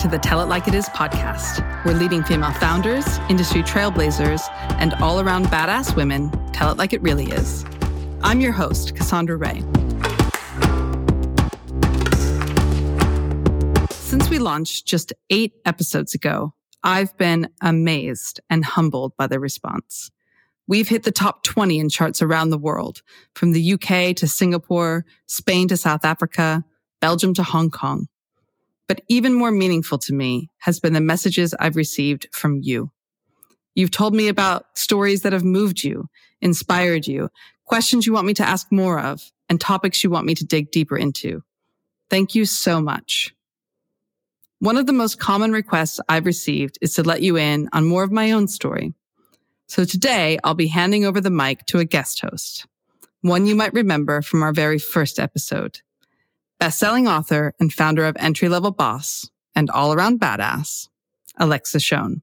to the Tell It Like It Is podcast, where leading female founders, industry trailblazers, and all around badass women tell it like it really is. I'm your host, Cassandra Ray. Since we launched just eight episodes ago, I've been amazed and humbled by the response. We've hit the top 20 in charts around the world, from the UK to Singapore, Spain to South Africa, Belgium to Hong Kong. But even more meaningful to me has been the messages I've received from you. You've told me about stories that have moved you, inspired you, questions you want me to ask more of, and topics you want me to dig deeper into. Thank you so much. One of the most common requests I've received is to let you in on more of my own story. So today I'll be handing over the mic to a guest host, one you might remember from our very first episode. Best-selling author and founder of Entry Level Boss and All Around Badass, Alexa Shoen.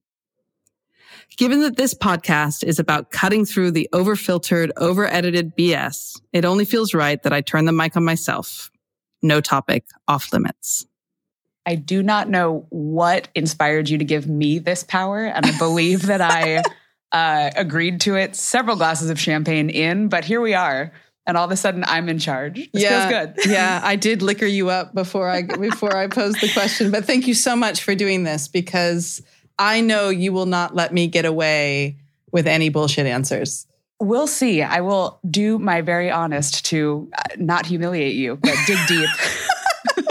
Given that this podcast is about cutting through the over-filtered, over-edited BS, it only feels right that I turn the mic on myself. No topic off limits. I do not know what inspired you to give me this power. And I believe that I uh, agreed to it several glasses of champagne in, but here we are. And all of a sudden, I'm in charge. This yeah, feels good. yeah, I did liquor you up before I before I posed the question. But thank you so much for doing this because I know you will not let me get away with any bullshit answers. We'll see. I will do my very honest to uh, not humiliate you, but dig deep.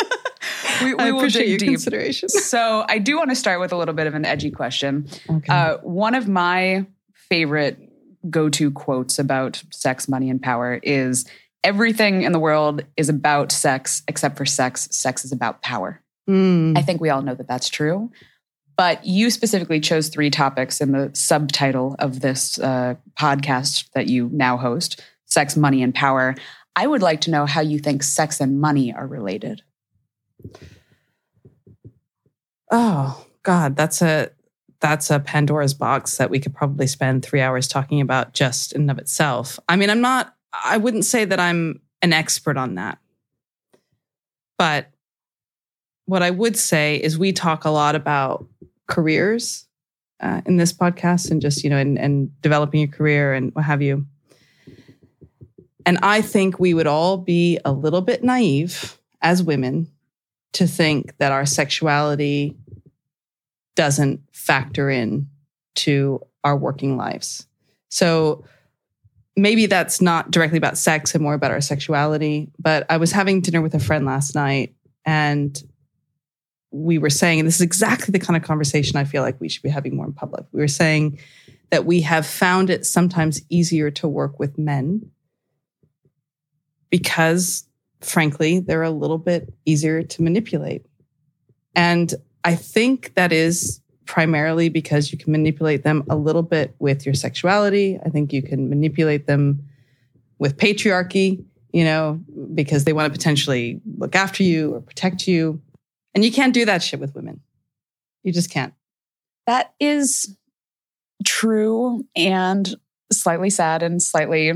we, we I appreciate your deep. consideration. So I do want to start with a little bit of an edgy question. Okay. Uh, one of my favorite go-to quotes about sex, money, and power is everything in the world is about sex except for sex. Sex is about power. Mm. I think we all know that that's true. But you specifically chose three topics in the subtitle of this uh, podcast that you now host sex, money, and power. I would like to know how you think sex and money are related. Oh God, that's a that's a Pandora's box that we could probably spend three hours talking about just in and of itself. I mean, I'm not. I wouldn't say that I'm an expert on that, but what I would say is we talk a lot about careers uh, in this podcast and just you know and, and developing your career and what have you. And I think we would all be a little bit naive as women to think that our sexuality doesn't factor in to our working lives. So maybe that's not directly about sex and more about our sexuality. But I was having dinner with a friend last night and we were saying, and this is exactly the kind of conversation I feel like we should be having more in public. We were saying that we have found it sometimes easier to work with men because frankly, they're a little bit easier to manipulate. And I think that is primarily because you can manipulate them a little bit with your sexuality. I think you can manipulate them with patriarchy, you know, because they want to potentially look after you or protect you. And you can't do that shit with women. You just can't. That is true and slightly sad and slightly,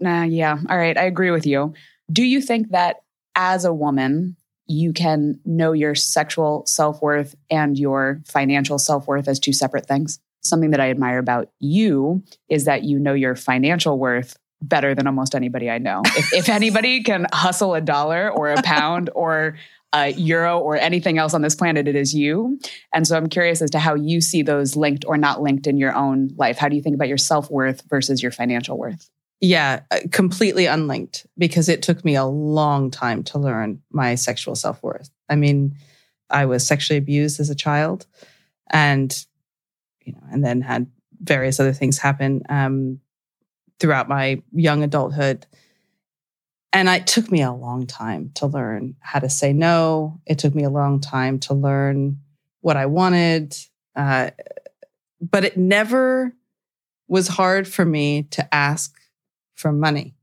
nah, yeah. All right. I agree with you. Do you think that as a woman, you can know your sexual self worth and your financial self worth as two separate things? Something that I admire about you is that you know your financial worth better than almost anybody I know. If, if anybody can hustle a dollar or a pound or a euro or anything else on this planet, it is you. And so I'm curious as to how you see those linked or not linked in your own life. How do you think about your self worth versus your financial worth? Yeah, uh, completely unlinked because it took me a long time to learn my sexual self worth. I mean, I was sexually abused as a child, and you know, and then had various other things happen um, throughout my young adulthood. And it took me a long time to learn how to say no. It took me a long time to learn what I wanted. Uh, but it never was hard for me to ask for money.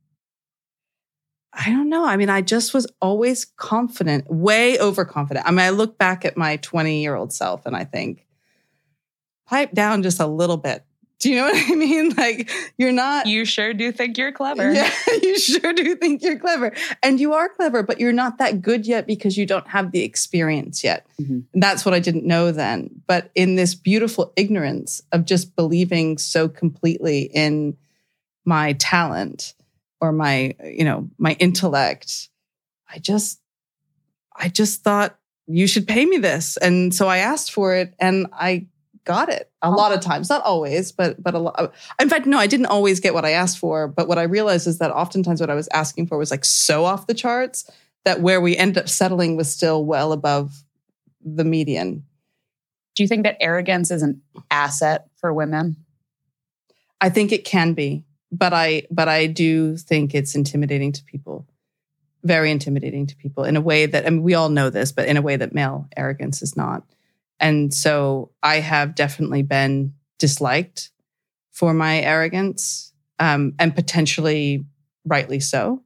I don't know. I mean, I just was always confident, way overconfident. I mean, I look back at my 20 year old self and I think, pipe down just a little bit. Do you know what I mean? Like you're not You sure do think you're clever. Yeah, you sure do think you're clever. And you are clever, but you're not that good yet because you don't have the experience yet. Mhm. And that's what I didn't know then. But in this beautiful ignorance of just believing so completely in my talent or my, you know, my intellect, I just I just thought you should pay me this. And so I asked for it and I got it a oh. lot of times, not always, but but a lot. In fact, no, I didn't always get what I asked for. But what I realized is that oftentimes what I was asking for was like so off the charts that where we end up settling was still well above the median. Do you think that arrogance is an asset for women? I think it can be, but I but I do think it's intimidating to people. Very intimidating to people in a way that I mean we all know this, but in a way that male arrogance is not. And so I have definitely been disliked for my arrogance, um, and potentially rightly so.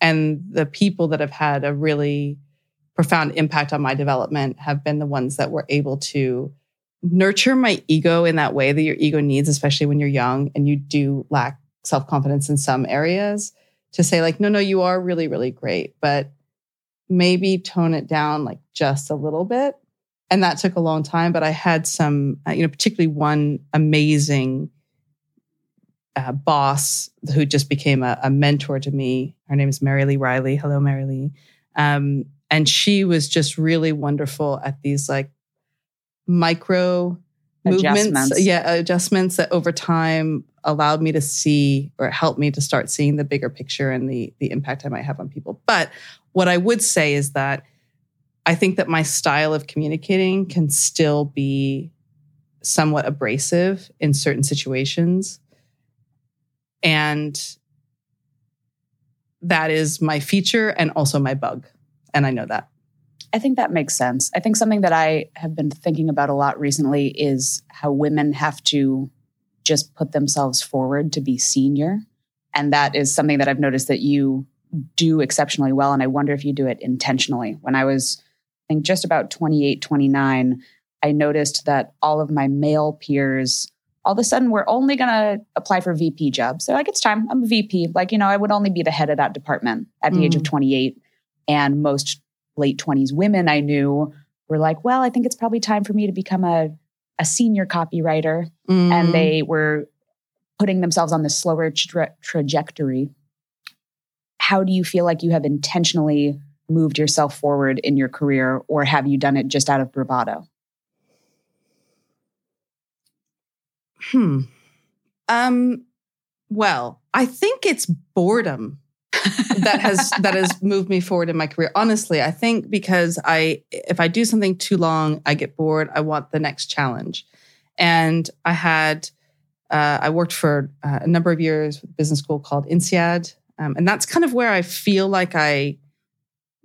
And the people that have had a really profound impact on my development have been the ones that were able to nurture my ego in that way that your ego needs, especially when you're young and you do lack self confidence in some areas, to say, like, no, no, you are really, really great, but maybe tone it down like just a little bit. And that took a long time, but I had some, uh, you know, particularly one amazing uh, boss who just became a, a mentor to me. Her name is Mary Lee Riley. Hello, Mary Lee. Um, and she was just really wonderful at these like micro movements yeah adjustments that over time allowed me to see or helped me to start seeing the bigger picture and the the impact i might have on people. But what i would say is that i think that my style of communicating can still be somewhat abrasive in certain situations. And that is my feature and also my bug. And i know that I think that makes sense. I think something that I have been thinking about a lot recently is how women have to just put themselves forward to be senior. And that is something that I've noticed that you do exceptionally well. And I wonder if you do it intentionally. When I was, I think, just about 28, 29, I noticed that all of my male peers all of a sudden were only going to apply for VP jobs. They're like, it's time. I'm a VP. Like, you know, I would only be the head of that department at the age of Mm. 28. And most late 20s women I knew were like, well, I think it's probably time for me to become a, a senior copywriter. Mm. And they were putting themselves on this slower tra- trajectory. How do you feel like you have intentionally moved yourself forward in your career, or have you done it just out of bravado? Hmm. Um, well, I think it's boredom that has that has moved me forward in my career. Honestly, I think because I if I do something too long, I get bored. I want the next challenge. And I had uh, I worked for uh, a number of years with a business school called INSEAD, um, and that's kind of where I feel like I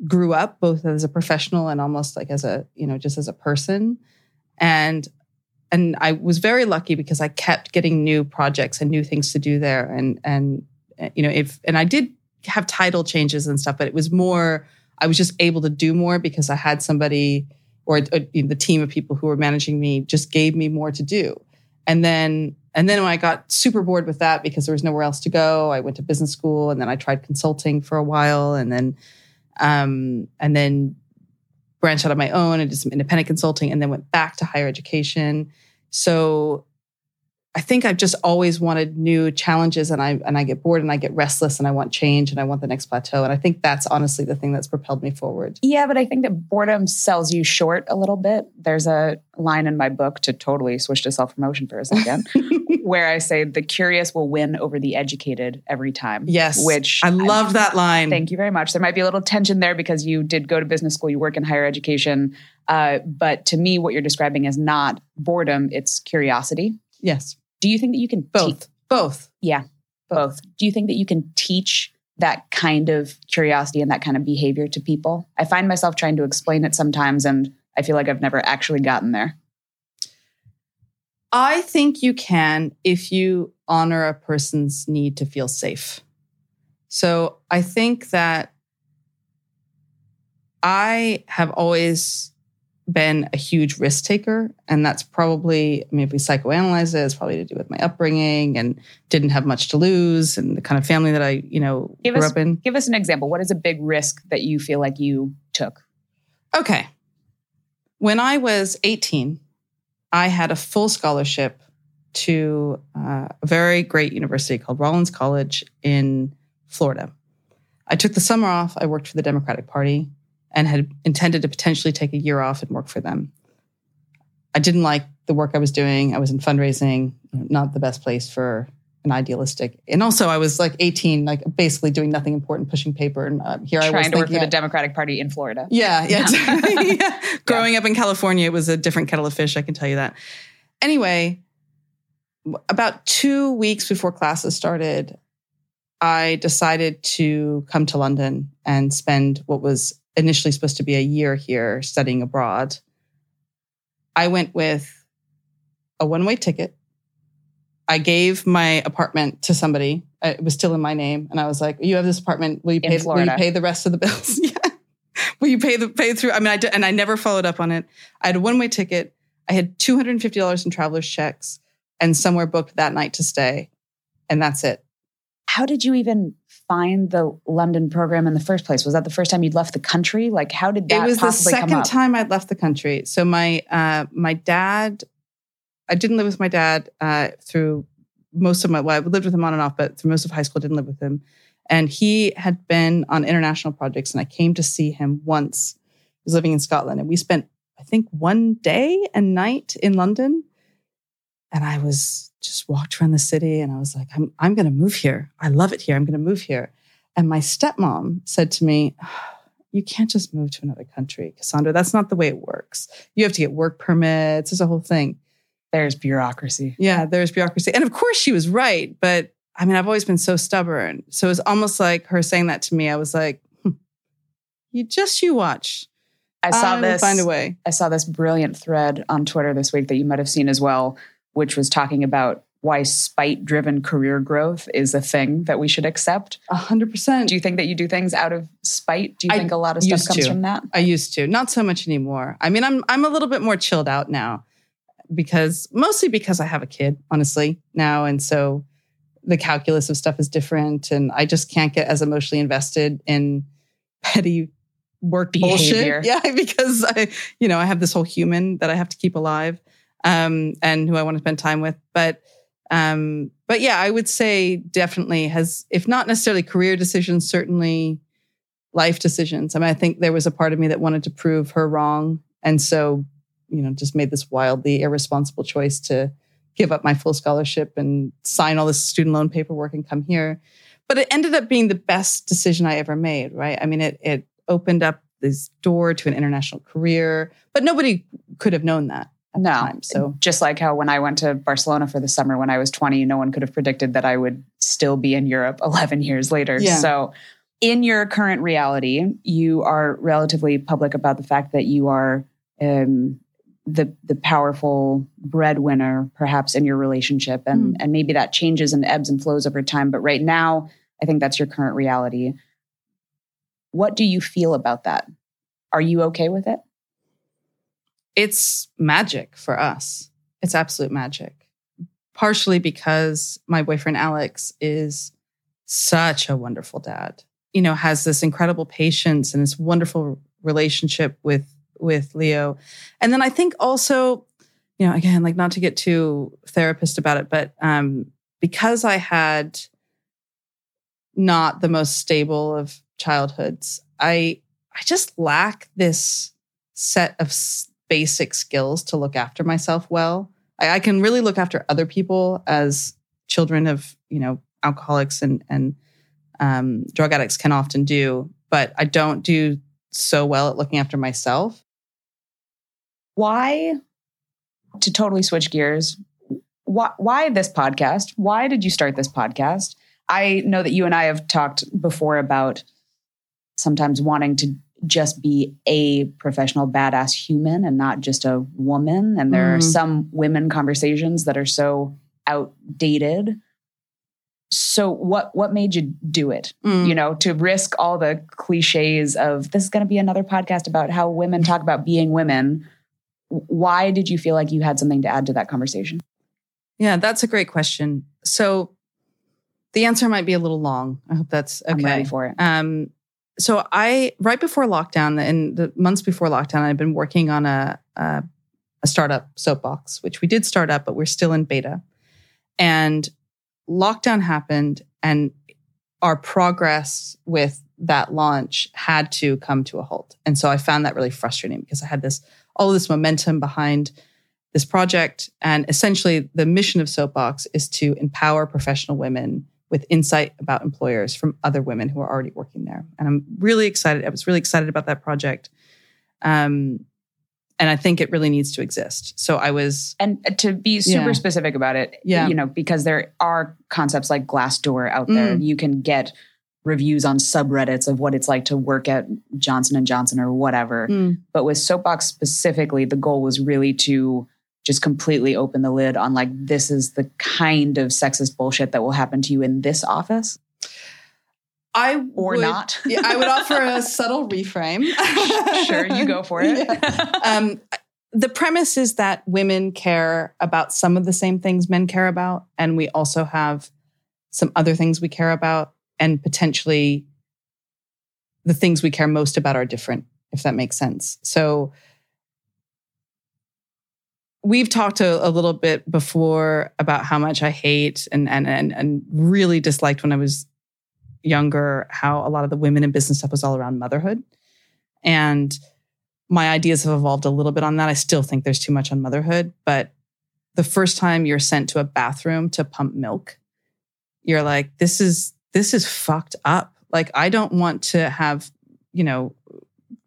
grew up, both as a professional and almost like as a you know just as a person. And and I was very lucky because I kept getting new projects and new things to do there. And and you know if and I did have title changes and stuff, but it was more I was just able to do more because I had somebody or, know, the team of people who were managing me just gave me more to do. And then and then when I got super bored with that because there was nowhere else to go, I went to business school and then I tried consulting for a while and then um and then branched out on my own and did some independent consulting and then went back to higher education. So I think I've just always wanted new challenges and I and I get bored and I get restless and I want change and I want the next plateau. And I think that's honestly the thing that's propelled me forward. Yeah, but I think that boredom sells you short a little bit. There's a line in my book to totally switch to self promotion for a second, where I say the curious will win over the educated every time. Yes. Which I love that line. Thank you very much. There might be a little tension there because you did go to business school, you work in higher education. Uh, but to me, what you're describing is not boredom, it's curiosity. Yes. Do you think that you can Both. te- Both. yeah, both. Do you think that you can teach that kind of curiosity and that kind of behavior to people? I find myself trying to explain it sometimes, and I feel like I've never actually gotten there. I think you can if you honor a person's need to feel safe. So I think that I have always been a huge risk taker. And that's probably, I mean, if we psychoanalyze it, it's probably to do with my upbringing and didn't have much to lose and the kind of family that I, you know, give grew us, up in. Give us an example. What is a big risk that you feel like you took? Okay. When I was 18, I had a full scholarship to uh, a very great university called Rollins College in Florida. I took the summer off. I worked for the Democratic Party and had intended to potentially take a year off and work for them. I didn't like the work I was doing. I was in fundraising, not the best place for an idealistic. And also, I was like 18, like basically doing nothing important, pushing paper. And uh, here Trying I was to work for the Democratic Party in Florida. Yeah, yeah. yeah. Growing up in California, it was a different kettle of fish. I can tell you that. Anyway, about two weeks before classes started, I decided to come to London and spend what was initially supposed to be a year here studying abroad. I went with a one way ticket. I gave my apartment to somebody. Uh, it was still in my name, and I was like, "You have this apartment. Will you pay? Will you pay the rest of the bills? yeah. Will you pay the pay through? I mean, I did, and I never followed up on it. I had a one way ticket. I had two hundred and fifty dollars in traveler's checks, and somewhere booked that night to stay, and that's it. How did you even find the London program in the first place? Was that the first time you'd left the country? Like, how did that it was the second time I'd left the country. So my uh, my dad, I didn't live with my dad uh, through most of my. Well, I lived with him on and off, but through most of high school, I didn't live with him. And he had been on international projects, and I came to see him once. He was living in Scotland, and we spent, I think, one day and night in London. And I was just walked around the city, and I was like, I'm I'm going to move here. I love it here. I'm going to move here. And my stepmom said to me, you can't just move to another country, Cassandra. That's not the way it works. You have to get work permits. It's a whole thing. There's bureaucracy. Yeah, there's bureaucracy. And of course she was right. But I mean, I've always been so stubborn. So it was almost like her saying that to me. I was like, hmm, you just you watch. I saw will this. find a way. I saw this brilliant thread on Twitter this week that you might have seen as well, which was talking about why spite driven career growth is a thing that we should accept. A hundred percent. Do you think that you do things out of spite? Do you I think a lot of stuff comes to. from that? I used to, not so much anymore. I mean, I'm I'm a little bit more chilled out now because mostly because I have a kid, honestly, now, and so the calculus of stuff is different, and I just can't get as emotionally invested in petty work Behavior. bullshit. Yeah, because I, you know, I have this whole human that I have to keep alive, um, and who I want to spend time with, but. Um, but yeah, I would say definitely has, if not necessarily career decisions, certainly life decisions. I mean, I think there was a part of me that wanted to prove her wrong. And so, you know, just made this wildly irresponsible choice to give up my full scholarship and sign all this student loan paperwork and come here. But it ended up being the best decision I ever made, right? I mean, it it opened up this door to an international career, but nobody could have known that at No. time. So Just like how when I went to Barcelona for the summer when I was 20, no one could have predicted that I would still be in Europe 11 years later. Yeah. So, in your current reality, you are relatively public about the fact that you are um, the the powerful breadwinner, perhaps in your relationship, and and maybe that changes and ebbs and flows over time. But right now, I think that's your current reality. What do you feel about that? Are you okay with it? It's magic for us. It's absolute magic. Partially because my boyfriend Alex is such a wonderful dad. You know, has this incredible patience and this wonderful relationship with with Leo. And then I think also, you know, again, like not to get too therapist about it, but um because I had not the most stable of childhoods, I I just lack this set of basic skills to look after myself well. I, I can really look after other people as children of, you know, alcoholics and and um, drug addicts can often do, but I don't do so well at looking after myself. why to totally switch gears why, why this podcast why did you start this podcast i know that you and i have talked before about sometimes wanting to just be a professional badass human and not just a woman and there are Mm. some women conversations that are so outdated so what what made you do it Mm. you know, to risk all the cliches of this is going to be another podcast about how women talk about being women. Why did you feel like you had something to add to that conversation? Yeah, that's a great question. So the answer might be a little long. I hope that's okay. I'm ready for it. Um, so I right before lockdown and the months before lockdown, I've been working on a, a a startup soapbox, which we did start up, but we're still in beta. And lockdown happened, and our progress with that launch had to come to a halt. And so I found that really frustrating because I had this all this momentum behind this project. And essentially, the mission of Soapbox is to empower professional women with insight about employers from other women who are already working there. And I'm really excited. I was really excited about that project. Um, and I think it really needs to exist. So I was, and to be super Yeah. specific about it, Yeah. you know, because there are concepts like Glassdoor out there. Mm. You can get reviews on subreddits of what it's like to work at Johnson and Johnson or whatever. Mm, But with Soapbox specifically, the goal was really to just completely open the lid on like this is the kind of sexist bullshit that will happen to you in this office I or would- not. yeah, I would offer a subtle reframe. sure, you go for it. um, the premise is that women care about some of the same things men care about, and we also have some other things we care about, and potentially the things we care most about are different, if that makes sense. So we've talked a, a little bit before about how much I hate and and and and really disliked when I was younger how a lot of the women in business stuff was all around motherhood. And my ideas have evolved a little bit on that. I still think there's too much on motherhood, but the first time you're sent to a bathroom to pump milk, you're like, this is this is fucked up. Like I don't want to have, you know,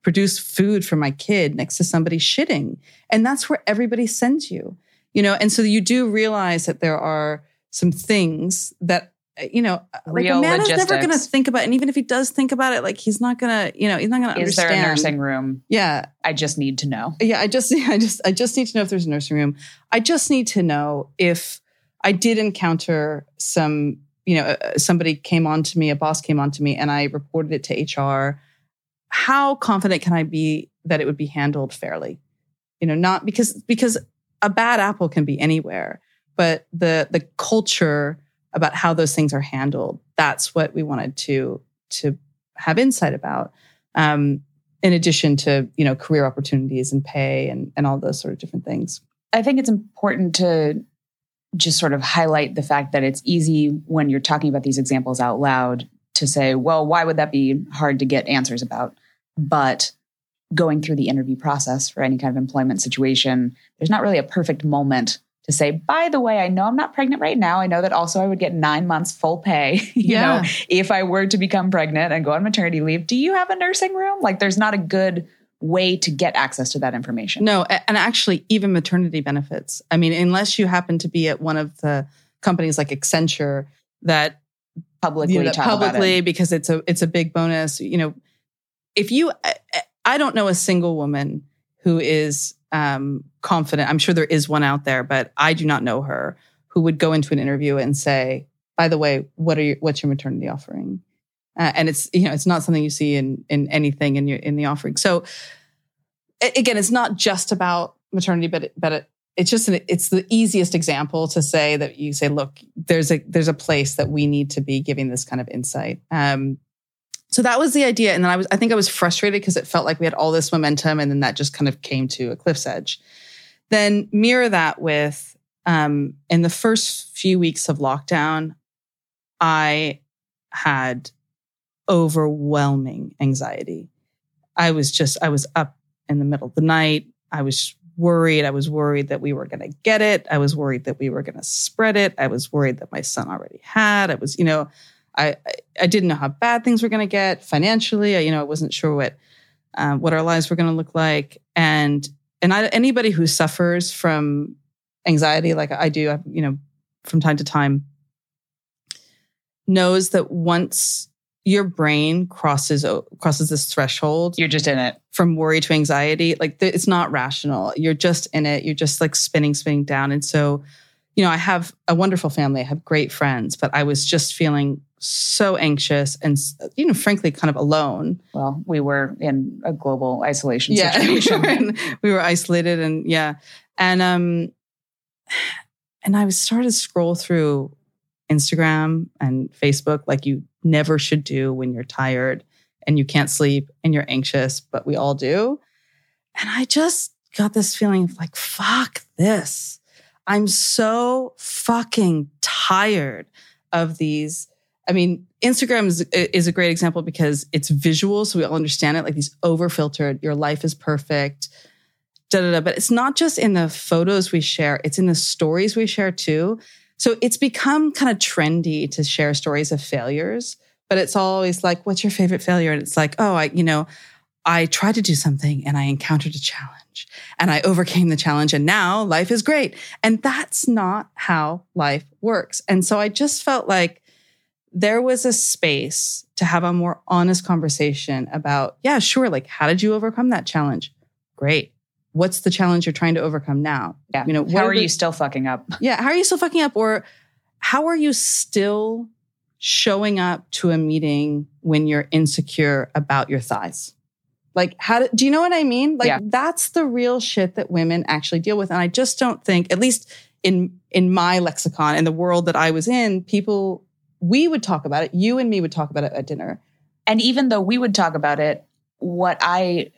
produce food for my kid next to somebody shitting. And that's where everybody sends you. You know, and so you do realize that there are some things that uh, you know, like a man is never going to think about, and even if he does think about it, like he's not going to, you know, he's not going to understand. Is there a nursing room? Yeah, I just need to know. yeah. I just, I just, I just need to know if there's a nursing room. I just need to know if I did encounter some, you know, uh, somebody came on to me, a boss came on to me, and I reported it to HR. How confident can I be that it would be handled fairly? You know, not because because a bad apple can be anywhere, but the the culture about how those things are handled. That's what we wanted to to have insight about. Um, in addition to you know career opportunities and pay and and all those sort of different things. I think it's important to just sort of highlight the fact that it's easy when you're talking about these examples out loud to say, well, why would that be hard to get answers about? But going through the interview process for any kind of employment situation, there's not really a perfect moment to say, by the way, I know I'm not pregnant right now. I know that also I would get nine months full pay, you Yeah. know, if I were to become pregnant and go on maternity leave. Do you have a nursing room? Like there's not a good way to get access to that information. No, and actually, even maternity benefits. I mean, unless you happen to be at one of the companies like Accenture that Publicly you know, about it. publicly because it's a it's a big bonus. You know, if you, I, I don't know a single woman who is um, confident. I'm sure there is one out there, but I do not know her who would go into an interview and say, "By the way, what are your what's your maternity offering?" Uh, and it's you know it's not something you see in in anything in your in the offering. So again, it's not just about maternity, but it, but it, it's just an, it's the easiest example to say that you say, look, there's a there's a place that we need to be giving this kind of insight. Um, so that was the idea, and then I was I think I was frustrated because it felt like we had all this momentum, and then that just kind of came to a cliff's edge. Then mirror that with um, in the first few weeks of lockdown, I had overwhelming anxiety. I was just I was up in the middle of the night. I was worried. I was worried that we were going to get it. I was worried that we were going to spread it. I was worried that my son already had. I was, you know, I I, didn't know how bad things were going to get financially. I, you know, I wasn't sure what um, what our lives were going to look like. And and I, anybody who suffers from anxiety, like I do, I, you know, from time to time, knows that once your brain crosses crosses this threshold You're just in it. from worry to anxiety like th- it's not rational you're just in it you're just like spinning spinning down and so you know, I have a wonderful family, I have great friends, but I was just feeling so anxious and, you know, frankly, kind of alone. Well, we were in a global isolation yeah. situation. we were isolated and yeah. And, um, and I started to scroll through Instagram and Facebook like you never should do when you're tired and you can't sleep and you're anxious, but we all do. And I just got this feeling of like, fuck this. I'm so fucking tired of these. I mean, Instagram is, is a great example because it's visual, so we all understand it. Like these over filtered, your life is perfect, da da da. But it's not just in the photos we share; it's in the stories we share too. So it's become kind of trendy to share stories of failures, but it's always like, "What's your favorite failure?" And it's like, "Oh, I, you know, I tried to do something and I encountered a challenge and I overcame the challenge and now life is great. And that's not how life works. And so I just felt like there was a space to have a more honest conversation about, yeah, sure. Like, how did you overcome that challenge? Great. What's the challenge you're trying to overcome now? Yeah. You know, how are, are the, you still fucking up? Yeah. How are you still fucking up? Or how are you still showing up to a meeting when you're insecure about your thighs? Like, how do, do you know what I mean? Like, yeah. that's the real shit that women actually deal with. And I just don't think, at least in, in my lexicon, in the world that I was in, people, we would talk about it. You and me would talk about it at dinner. And even though we would talk about it, what I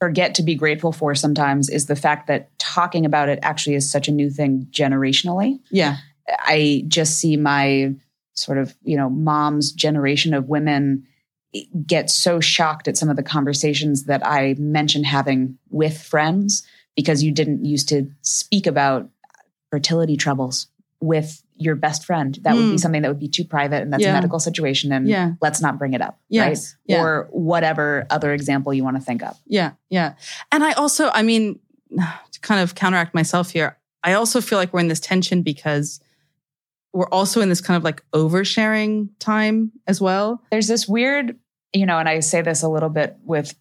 forget to be grateful for sometimes is the fact that talking about it actually is such a new thing generationally. Yeah. I just see my sort of, you know, mom's generation of women get so shocked at some of the conversations that I mentioned having with friends because you didn't used to speak about fertility troubles with your best friend. That mm. would be hmm. something that would be too private and that's yeah. a medical situation and yeah. let's not bring it up. Yes. Right. Yeah. Or whatever other example you want to think of. Yeah. Yeah. And I also, I mean, to kind of counteract myself here, I also feel like we're in this tension because we're also in this kind of like oversharing time as well. There's this weird, you know, and I say this a little bit with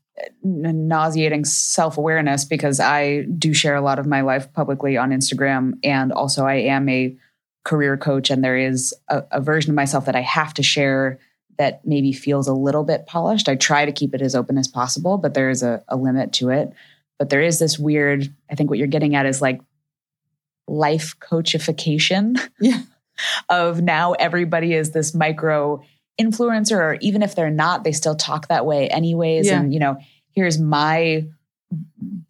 nauseating self awareness because I do share a lot of my life publicly on Instagram. And also, I am a career coach, and there is a, a version of myself that I have to share that maybe feels a little bit polished. I try to keep it as open as possible, but there is a, a limit to it. But there is this weird, I think what you're getting at is like life coachification. Yeah of now everybody is this micro influencer, or even if they're not, they still talk that way anyways. Yeah. And, you know, here's my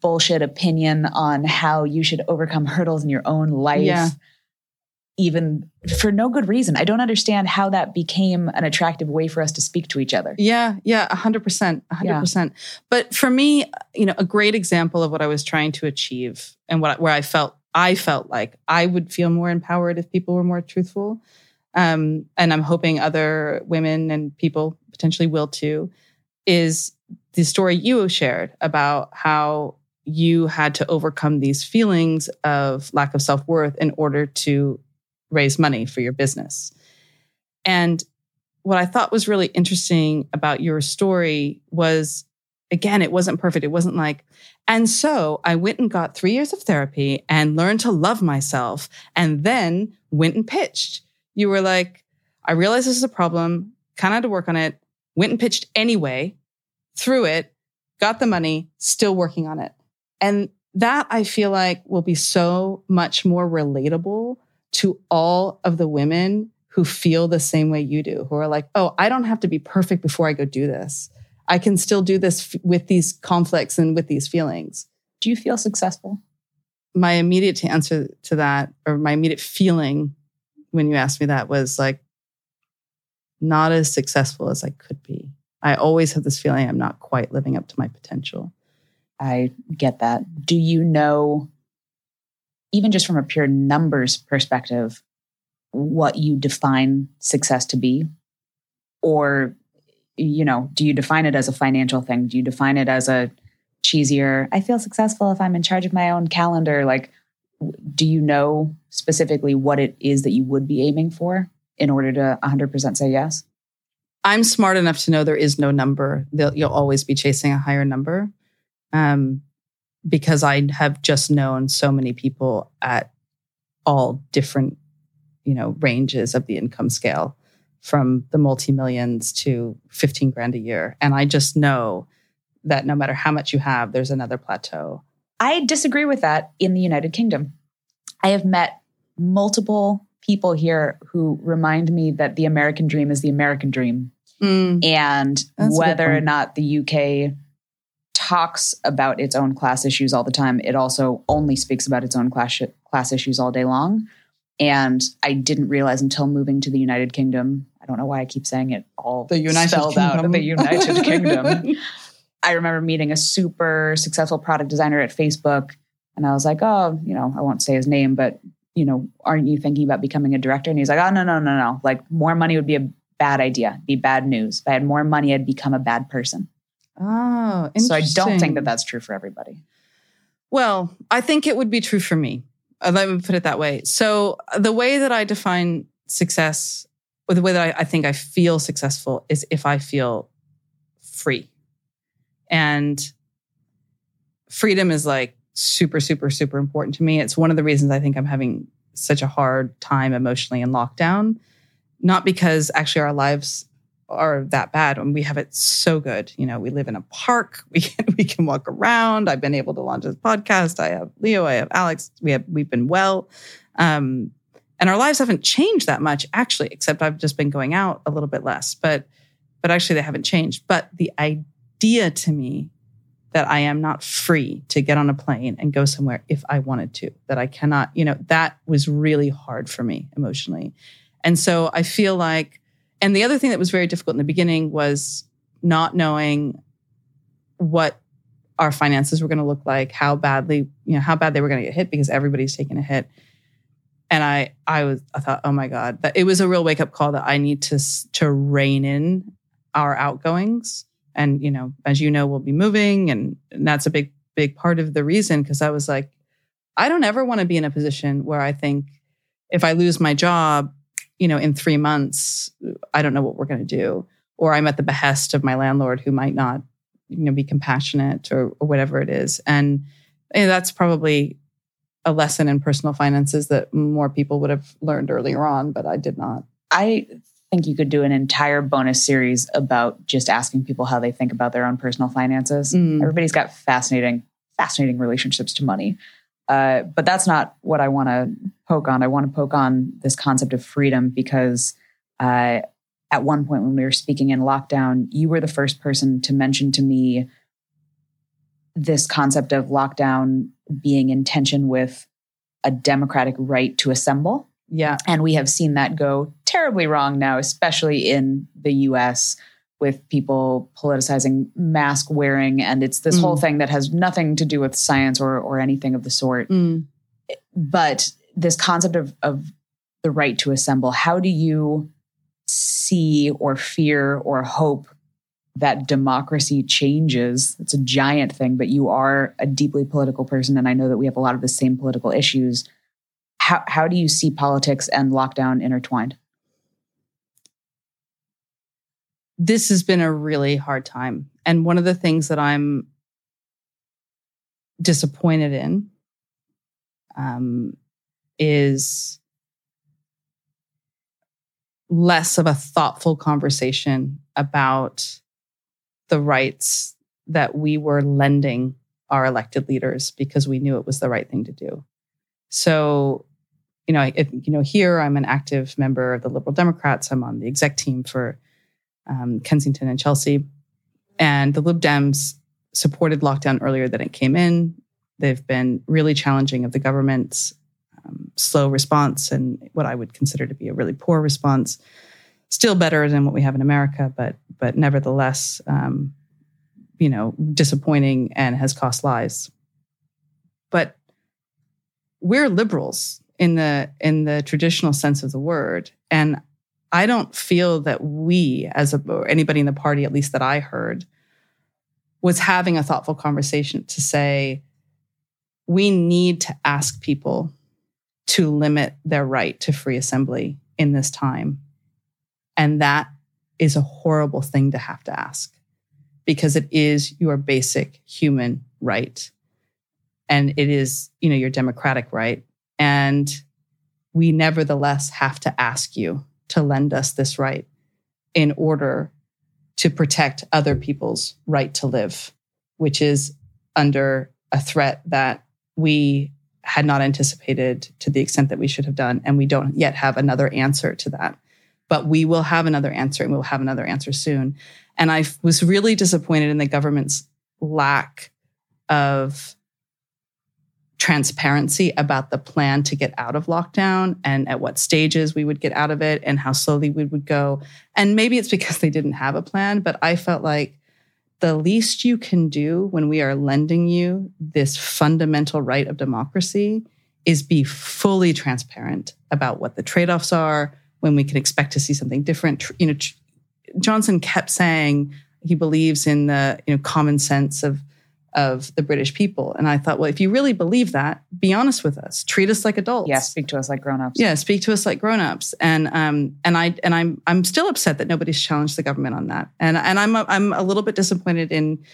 bullshit opinion on how you should overcome hurdles in your own life. Yeah. Even for no good reason. I don't understand how that became an attractive way for us to speak to each other. Yeah, yeah, 100%. 100%. Yeah. But for me, you know, a great example of what I was trying to achieve and what where I felt I felt like I would feel more empowered if people were more truthful. Um, and I'm hoping other women and people potentially will too, is the story you shared about how you had to overcome these feelings of lack of self worth in order to raise money for your business. And what I thought was really interesting about your story was again, it wasn't perfect. It wasn't like, and so I went and got three years of therapy and learned to love myself and then went and pitched. You were like, I realized this is a problem, kind of had to work on it, went and pitched anyway, through it, got the money, still working on it. And that I feel like will be so much more relatable to all of the women who feel the same way you do, who are like, oh, I don't have to be perfect before I go do this. I can still do this f- with these conflicts and with these feelings. Do you feel successful? My immediate answer to that, or my immediate feeling when you asked me that, was like, not as successful as I could be. I always have this feeling I'm not quite living up to my potential. I get that. Do you know, even just from a pure numbers perspective, what you define success to be? Or you know, do you define it as a financial thing? Do you define it as a cheesier, I feel successful if I'm in charge of my own calendar? Like, do you know specifically what it is that you would be aiming for in order to 100% say yes? I'm smart enough to know there is no number. You'll always be chasing a higher number. Um, because I have just known so many people at all different, you know, ranges of the income scale from the multi millions to 15 grand a year. And I just know that no matter how much you have, there's another plateau. I disagree with that in the United Kingdom. I have met multiple people here who remind me that the American dream is the American dream. Mm. And That's whether or not the UK talks about its own class issues all the time, it also only speaks about its own class, class issues all day long. And I didn't realize until moving to the United Kingdom. I don't know why I keep saying it all the United spelled Kingdom. out the United Kingdom. I remember meeting a super successful product designer at Facebook, and I was like, "Oh, you know, I won't say his name, but you know, aren't you thinking about becoming a director?" And he's like, "Oh, no, no, no, no. Like more money would be a bad idea, be bad news. If I had more money, I'd become a bad person." Oh, so I don't think that that's true for everybody. Well, I think it would be true for me. Uh, let me put it that way. So the way that I define success, or the way that I, I think I feel successful, is if I feel free and freedom is like super, super, super important to me. It's one of the reasons I think I'm having such a hard time emotionally in lockdown. Not because actually our lives are that bad and we have it so good. You know, we live in a park, we can, we can walk around. I've been able to launch this podcast. I have Leo, I have Alex. We have we've been well. Um, and our lives haven't changed that much actually, except I've just been going out a little bit less. But but actually they haven't changed. But the idea idea to me that I am not free to get on a plane and go somewhere if I wanted to, that I cannot, you know, that was really hard for me emotionally. And so I feel like, and the other thing that was very difficult in the beginning was not knowing what our finances were going to look like, how badly, you know, how bad they were going to get hit because everybody's taking a hit. And I, I was, I thought, oh my God, that it was a real wake up call that I need to, to rein in our outgoings and you know as you know we'll be moving and, and that's a big big part of the reason because i was like i don't ever want to be in a position where i think if i lose my job you know in three months i don't know what we're going to do or i'm at the behest of my landlord who might not you know be compassionate or, or whatever it is and know, that's probably a lesson in personal finances that more people would have learned earlier on but i did not i think you could do an entire bonus series about just asking people how they think about their own personal finances. Mm. Everybody's got fascinating, fascinating relationships to money. Uh, but that's not what I want to poke on. I want to poke on this concept of freedom because uh, at one point when we were speaking in lockdown, you were the first person to mention to me this concept of lockdown being in tension with a democratic right to assemble. Yeah. And we have seen that go terribly wrong now, especially in the US with people politicizing mask wearing. And it's this mm. whole thing that has nothing to do with science or, or anything of the sort. Mm. But this concept of, of the right to assemble, how do you see or fear or hope that democracy changes? It's a giant thing, but you are a deeply political person. And I know that we have a lot of the same political issues how, how do you see politics and lockdown intertwined? This has been a really hard time. And one of the things that I'm disappointed in um, is less of a thoughtful conversation about the rights that we were lending our elected leaders because we knew it was the right thing to do. So you know, if, you know, here I'm an active member of the Liberal Democrats. I'm on the exec team for um, Kensington and Chelsea, and the Lib Dems supported lockdown earlier than it came in. They've been really challenging of the government's um, slow response and what I would consider to be a really poor response. Still better than what we have in America, but but nevertheless, um, you know, disappointing and has cost lives. But we're liberals in the in the traditional sense of the word and i don't feel that we as a anybody in the party at least that i heard was having a thoughtful conversation to say we need to ask people to limit their right to free assembly in this time. And that is a horrible thing to have to ask because it is your basic human right. And it is you know your democratic right. And we nevertheless have to ask you to lend us this right in order to protect other people's right to live, which is under a threat that we had not anticipated to the extent that we should have done. And we don't yet have another answer to that. But we will have another answer and we'll have another answer soon. And I was really disappointed in the government's lack of transparency about the plan to get out of lockdown and at what stages we would get out of it and how slowly we would go. And maybe it's because they didn't have a plan, but I felt like the least you can do when we are lending you this fundamental right of democracy is be fully transparent about what the trade-offs are, when we can expect to see something different. You know, Johnson kept saying he believes in the you know common sense of of the British people. And I thought, well, if you really believe that, be honest with us. Treat us like adults. Yeah, speak to us like grown-ups. Yeah, speak to us like grown-ups. And um and I and I'm I'm still upset that nobody's challenged the government on that. And and I'm a, I'm a little bit disappointed in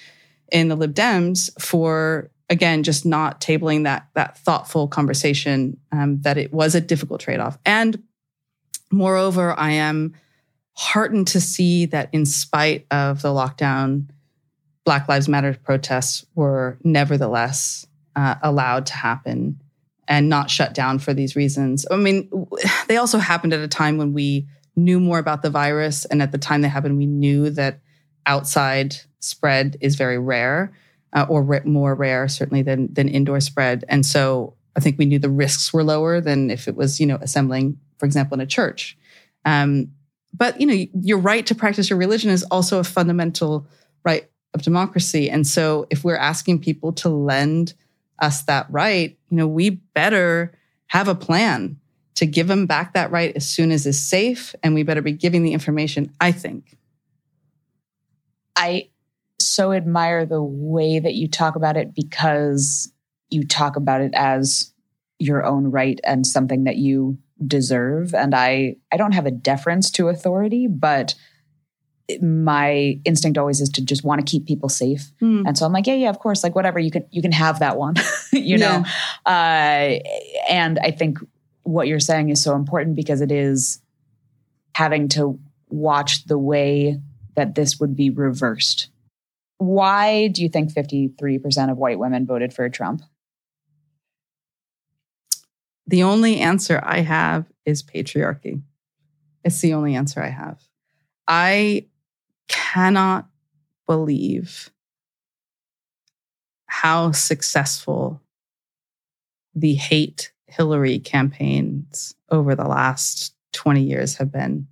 in the Lib Dems for again just not tabling that that thoughtful conversation um, that it was a difficult trade-off. And moreover, I am heartened to see that in spite of the lockdown Black Lives Matter protests were nevertheless uh, allowed to happen and not shut down for these reasons. I mean, they also happened at a time when we knew more about the virus. And at the time they happened, we knew that outside spread is very rare uh, or re- more rare, certainly, than, than indoor spread. And so I think we knew the risks were lower than if it was, you know, assembling, for example, in a church. Um, but, you know, your right to practice your religion is also a fundamental right of democracy. And so if we're asking people to lend us that right, you know, we better have a plan to give them back that right as soon as is safe. And we better be giving the information, I think. I so admire the way that you talk about it because you talk about it as your own right and something that you deserve. And I, I don't have a deference to authority, but my instinct always is to just want to keep people safe. Mm. and so i'm like yeah yeah of course like whatever you can you can have that one you yeah. know uh, and i think what you're saying is so important because it is having to watch the way that this would be reversed. Why do you think 53% of white women voted for trump? The only answer i have is patriarchy. It's the only answer i have. I cannot believe how successful the hate Hillary campaigns over the last 20 years have been.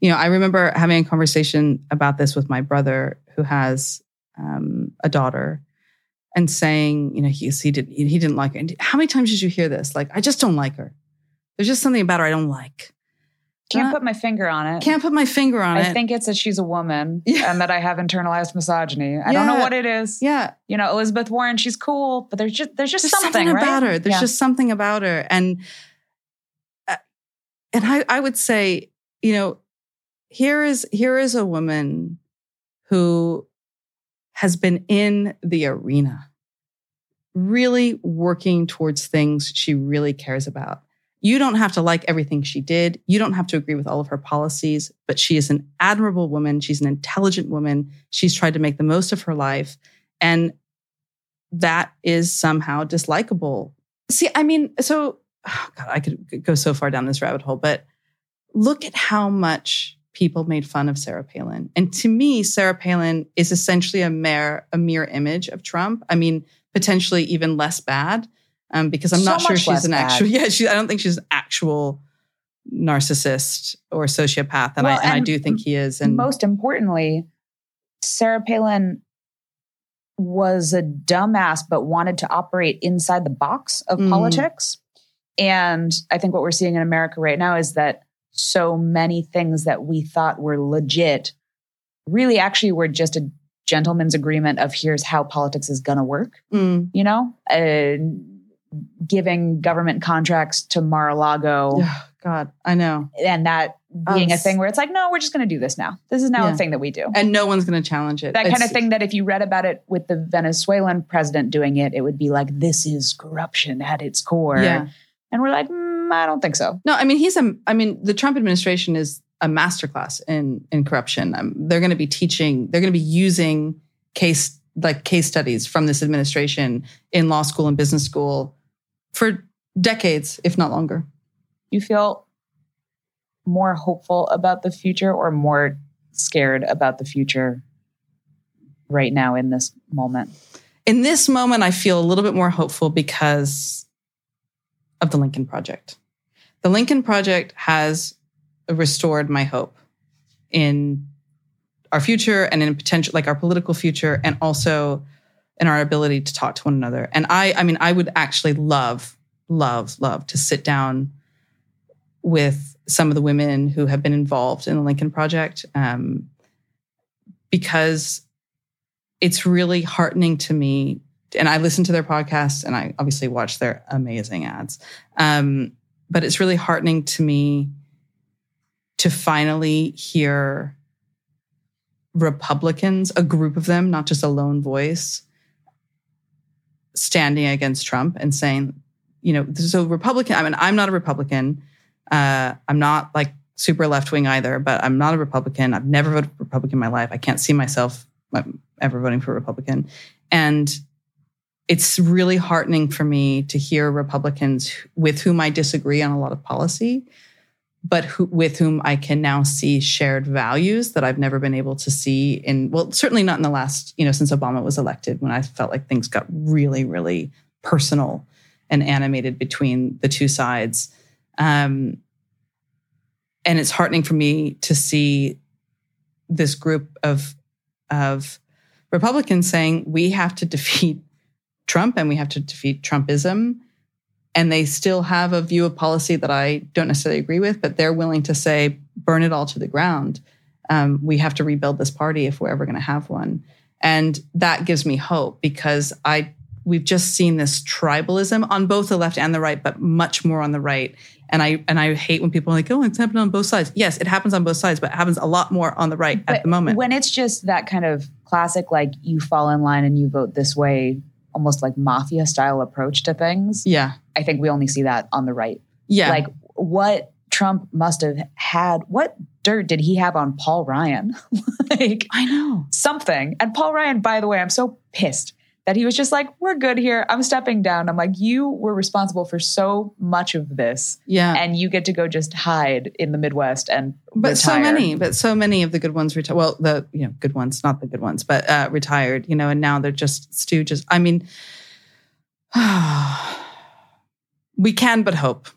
You know, I remember having a conversation about this with my brother who has um, a daughter and saying, you know, he, he, didn't he didn't like her. And how many times did you hear this? Like, I just don't like her. There's just something about her I don't like. Can't put my finger on it. Can't put my finger on I it. I think it's that she's a woman yeah. and that I have internalized misogyny. I yeah. don't know what it is. Yeah. You know, Elizabeth Warren, she's cool, but there's just there's just there's something, something right? about her. There's yeah. just something about her. And uh, and I, I would say, you know, here is here is a woman who has been in the arena, really working towards things she really cares about you don't have to like everything she did. You don't have to agree with all of her policies, but she is an admirable woman. She's an intelligent woman. She's tried to make the most of her life. And that is somehow dislikable. See, I mean, so, oh God, I could go so far down this rabbit hole, but look at how much people made fun of Sarah Palin. And to me, Sarah Palin is essentially a mere, a mere image of Trump. I mean, potentially even less bad um, because I'm so not sure she's an bad. actual. Yeah, she, I don't think she's an actual narcissist or sociopath, and, well, I, and, and I do think he is. And most importantly, Sarah Palin was a dumbass, but wanted to operate inside the box of mm. politics. And I think what we're seeing in America right now is that so many things that we thought were legit really actually were just a gentleman's agreement of here's how politics is going to work. Mm. You know, uh, giving government contracts to Mar-a-Lago. Oh, God, I know. And that being um, a thing where it's like, no, we're just going to do this now. This is now yeah. a thing that we do. And no one's going to challenge it. That it's, kind of thing that if you read about it with the Venezuelan president doing it, it would be like, this is corruption at its core. Yeah. And we're like, mm, I don't think so. No, I mean he's a. I mean the Trump administration is a masterclass in in corruption. Um, they're going to be teaching. They're going to be using case like case studies from this administration in law school and business school for decades, if not longer. You feel more hopeful about the future or more scared about the future right now in this moment? In this moment, I feel a little bit more hopeful because of the Lincoln Project. The Lincoln Project has restored my hope in our future and in potential, like our political future, and also in our ability to talk to one another. And I, I mean, I would actually love, love, love to sit down with some of the women who have been involved in the Lincoln Project um, because it's really heartening to me. And I listen to their podcasts and I obviously watch their amazing ads. Um, but it's really heartening to me to finally hear Republicans, a group of them, not just a lone voice, standing against Trump and saying, you know, so Republican, I mean, I'm not a Republican. Uh, I'm not like super left wing either, but I'm not a Republican. I've never voted Republican in my life. I can't see myself um, ever voting for a Republican. And it's really heartening for me to hear Republicans with whom I disagree on a lot of policy, but who, with whom I can now see shared values that I've never been able to see in, well, certainly not in the last, you know, since Obama was elected, when I felt like things got really, really personal and animated between the two sides. Um, and it's heartening for me to see this group of of Republicans saying we have to defeat Trump and we have to defeat Trumpism. And they still have a view of policy that I don't necessarily agree with, but they're willing to say, burn it all to the ground. Um, we have to rebuild this party if we're ever going to have one. And that gives me hope because I we've just seen this tribalism on both the left and the right, but much more on the right. And I and I hate when people are like, oh, it's happening on both sides. Yes, it happens on both sides, but it happens a lot more on the right but at the moment. When it's just that kind of classic, like you fall in line and you vote this way, almost like mafia style approach to things. Yeah. I think we only see that on the right. Yeah. Like what Trump must have had, what dirt did he have on Paul Ryan? like I know. Something. And Paul Ryan, by the way, I'm so pissed that he was just like, we're good here. I'm stepping down. I'm like, you were responsible for so much of this. Yeah. And you get to go just hide in the Midwest and But retire. so many, but so many of the good ones retired. Well, the, you know, good ones, not the good ones, but uh, retired, you know, and now they're just stooges. I mean, we can but hope.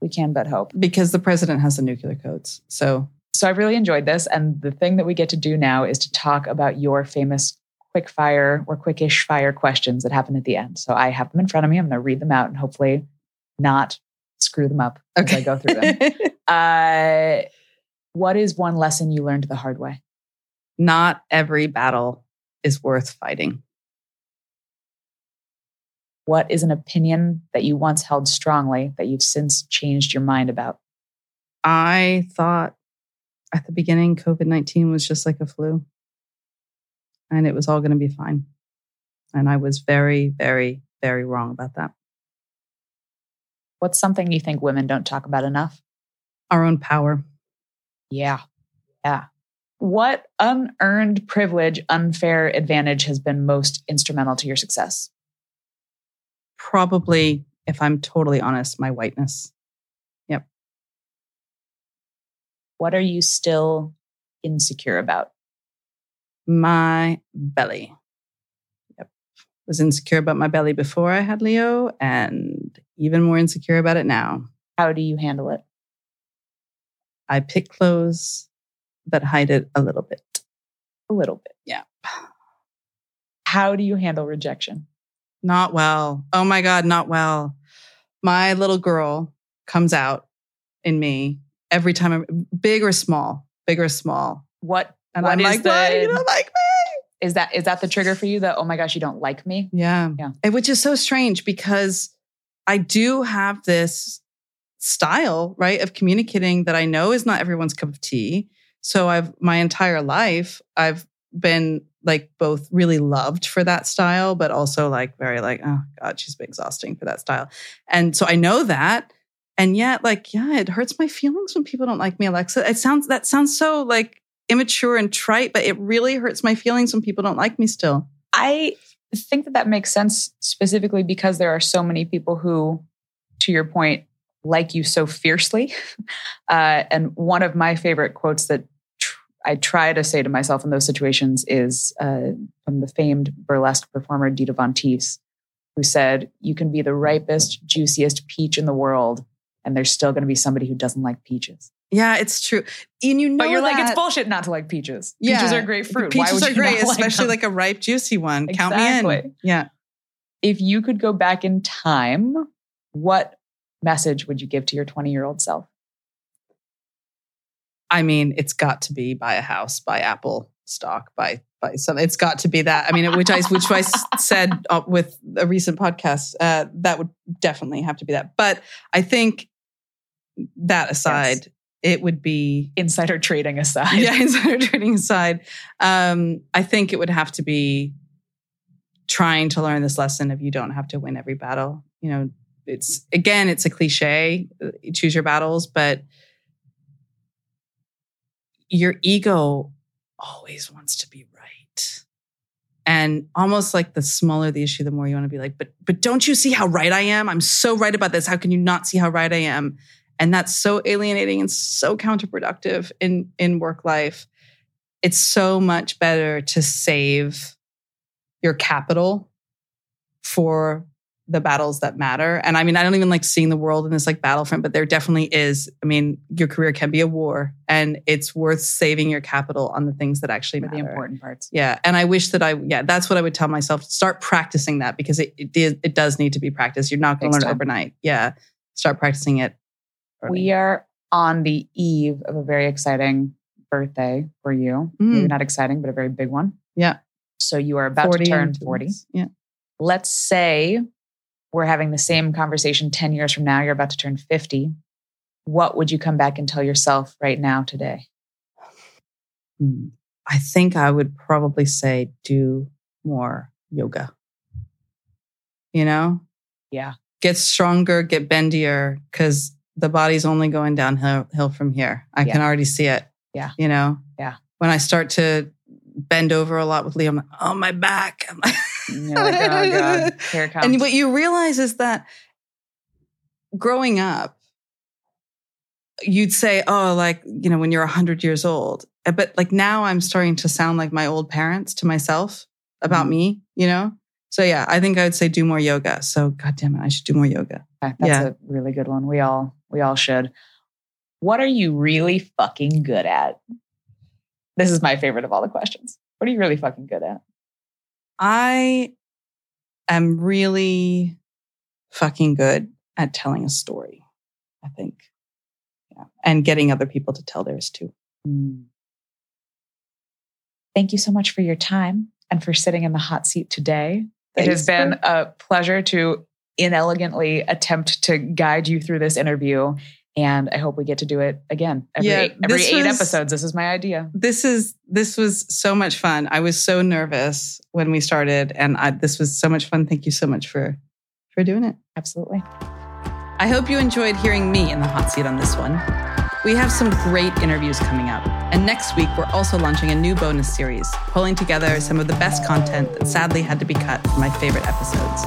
We can but hope. Because the president has the nuclear codes. So so I've really enjoyed this. And the thing that we get to do now is to talk about your famous quick fire or quickish fire questions that happen at the end. So I have them in front of me. I'm going to read them out and hopefully not screw them up okay. as I go through them. uh, what is one lesson you learned the hard way? Not every battle is worth fighting. What is an opinion that you once held strongly that you've since changed your mind about? I thought at the beginning COVID 19 was just like a flu and it was all going to be fine. And I was very, very, very wrong about that. What's something you think women don't talk about enough? Our own power. Yeah. Yeah. What unearned privilege, unfair advantage has been most instrumental to your success? Probably, if I'm totally honest, my whiteness. Yep. What are you still insecure about? My belly. Yep. Was insecure about my belly before I had Leo and even more insecure about it now. How do you handle it? I pick clothes that hide it a little bit. A little bit. Yeah. How do you handle rejection? Not well. Oh my God, not well. My little girl comes out in me every time I'm big or small, big or small. What and what I'm like, the, why you don't like me? Is that is that the trigger for you? That oh my gosh, you don't like me? Yeah, yeah. Which is so strange because I do have this style, right, of communicating that I know is not everyone's cup of tea. So I've my entire life I've been like both really loved for that style, but also like very like, oh God, she's been exhausting for that style. And so I know that. And yet, like, yeah, it hurts my feelings when people don't like me, Alexa. It sounds that sounds so like immature and trite, but it really hurts my feelings when people don't like me still. I think that that makes sense specifically because there are so many people who, to your point, like you so fiercely. Uh, and one of my favorite quotes that tr- I try to say to myself in those situations is uh, from the famed burlesque performer Dita Von Teese, who said, You can be the ripest, juiciest peach in the world, and there's still going to be somebody who doesn't like peaches. Yeah, it's true. And you know, but you're that, like, it's bullshit not to like peaches. Yeah. Peaches are great fruit. Peaches Why would are great, not like especially like a ripe, juicy one. Count me in. Yeah. if you could go back in time, what message would you give to your 20 year old self? I mean, it's got to be buy a house, buy Apple stock, buy buy something. It's got to be that. I mean, which I which I said uh, with a recent podcast, uh, that would definitely have to be that. But I think that aside, it would be Insider trading aside. yeah, insider trading aside. Um, I think it would have to be trying to learn this lesson of you don't have to win every battle. You know, it's again, it's a cliche, uh, choose your battles, but your ego always wants to be right. And almost like the smaller the issue, the more you want to be like, but but don't you see how right I am? I'm so right about this. How can you not see how right I am? And that's so alienating and so counterproductive in in work life. It's so much better to save your capital for the battles that matter. And I mean, I don't even like seeing the world in this like battlefront, but there definitely is. I mean, your career can be a war, and it's worth saving your capital on the things that actually matter. the important parts. Yeah, and I wish that I yeah, that's what I would tell myself. Start practicing that because it it, it does need to be practiced. You're not going to learn time. overnight. Yeah, start practicing it. We are on the eve of a very exciting birthday for you. Mm. Maybe not exciting, but a very big one. Yeah. So you are about to turn and 40. Yeah. Let's say we're having the same conversation 10 years from now. You're about to turn 50. What would you come back and tell yourself right now today? Hmm. I think I would probably say do more yoga. You know, Yeah. get stronger, get bendier, because the body's only going downhill hill from here. I Yeah. can already see it. Yeah. You know? Yeah. When I start to bend over a lot with Liam, I'm like, oh, my back. I'm like, And like, oh God, here comes. and what you realize is that growing up, you'd say, oh, like, you know, when you're 100 years old. Uh, But like now I'm starting to sound like my old parents to myself about Mhm. me, you know? So yeah, I think I would say do more yoga. So God damn it, I should do more yoga. Okay, That's Yeah. a really good one. We all we all should. What are you really fucking good at? This is my favorite of all the questions. What are you really fucking good at? I am really fucking good at telling a story, I think. Yeah. And getting other people to tell theirs too. Hmm. Thank you so much for your time and for sitting in the hot seat today. it has been a pleasure to inelegantly attempt to guide you through this interview. And I hope we get to do it again every Yeah, eight, every eight was- episodes. This is my idea. this is this was so much fun. I was so nervous when we started, and I, this was so much fun. Thank you so much for for doing it. Absolutely. I hope you enjoyed hearing me in the hot seat on this one. We have some great interviews coming up, and next week we're also launching a new bonus series, pulling together some of the best content that sadly had to be cut from my favorite episodes,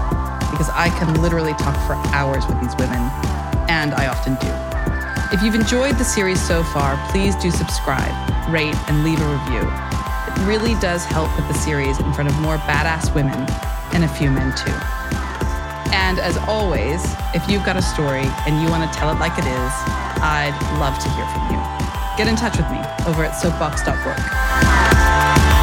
because I can literally talk for hours with these women, and I often do. If you've enjoyed the series so far, please do subscribe, rate, and leave a review. It really does help put the series in front of more badass women and a few men too. And as always, if you've got a story and you want to tell it like it is, I'd love to hear from you. Get in touch with me over at soapbox.work.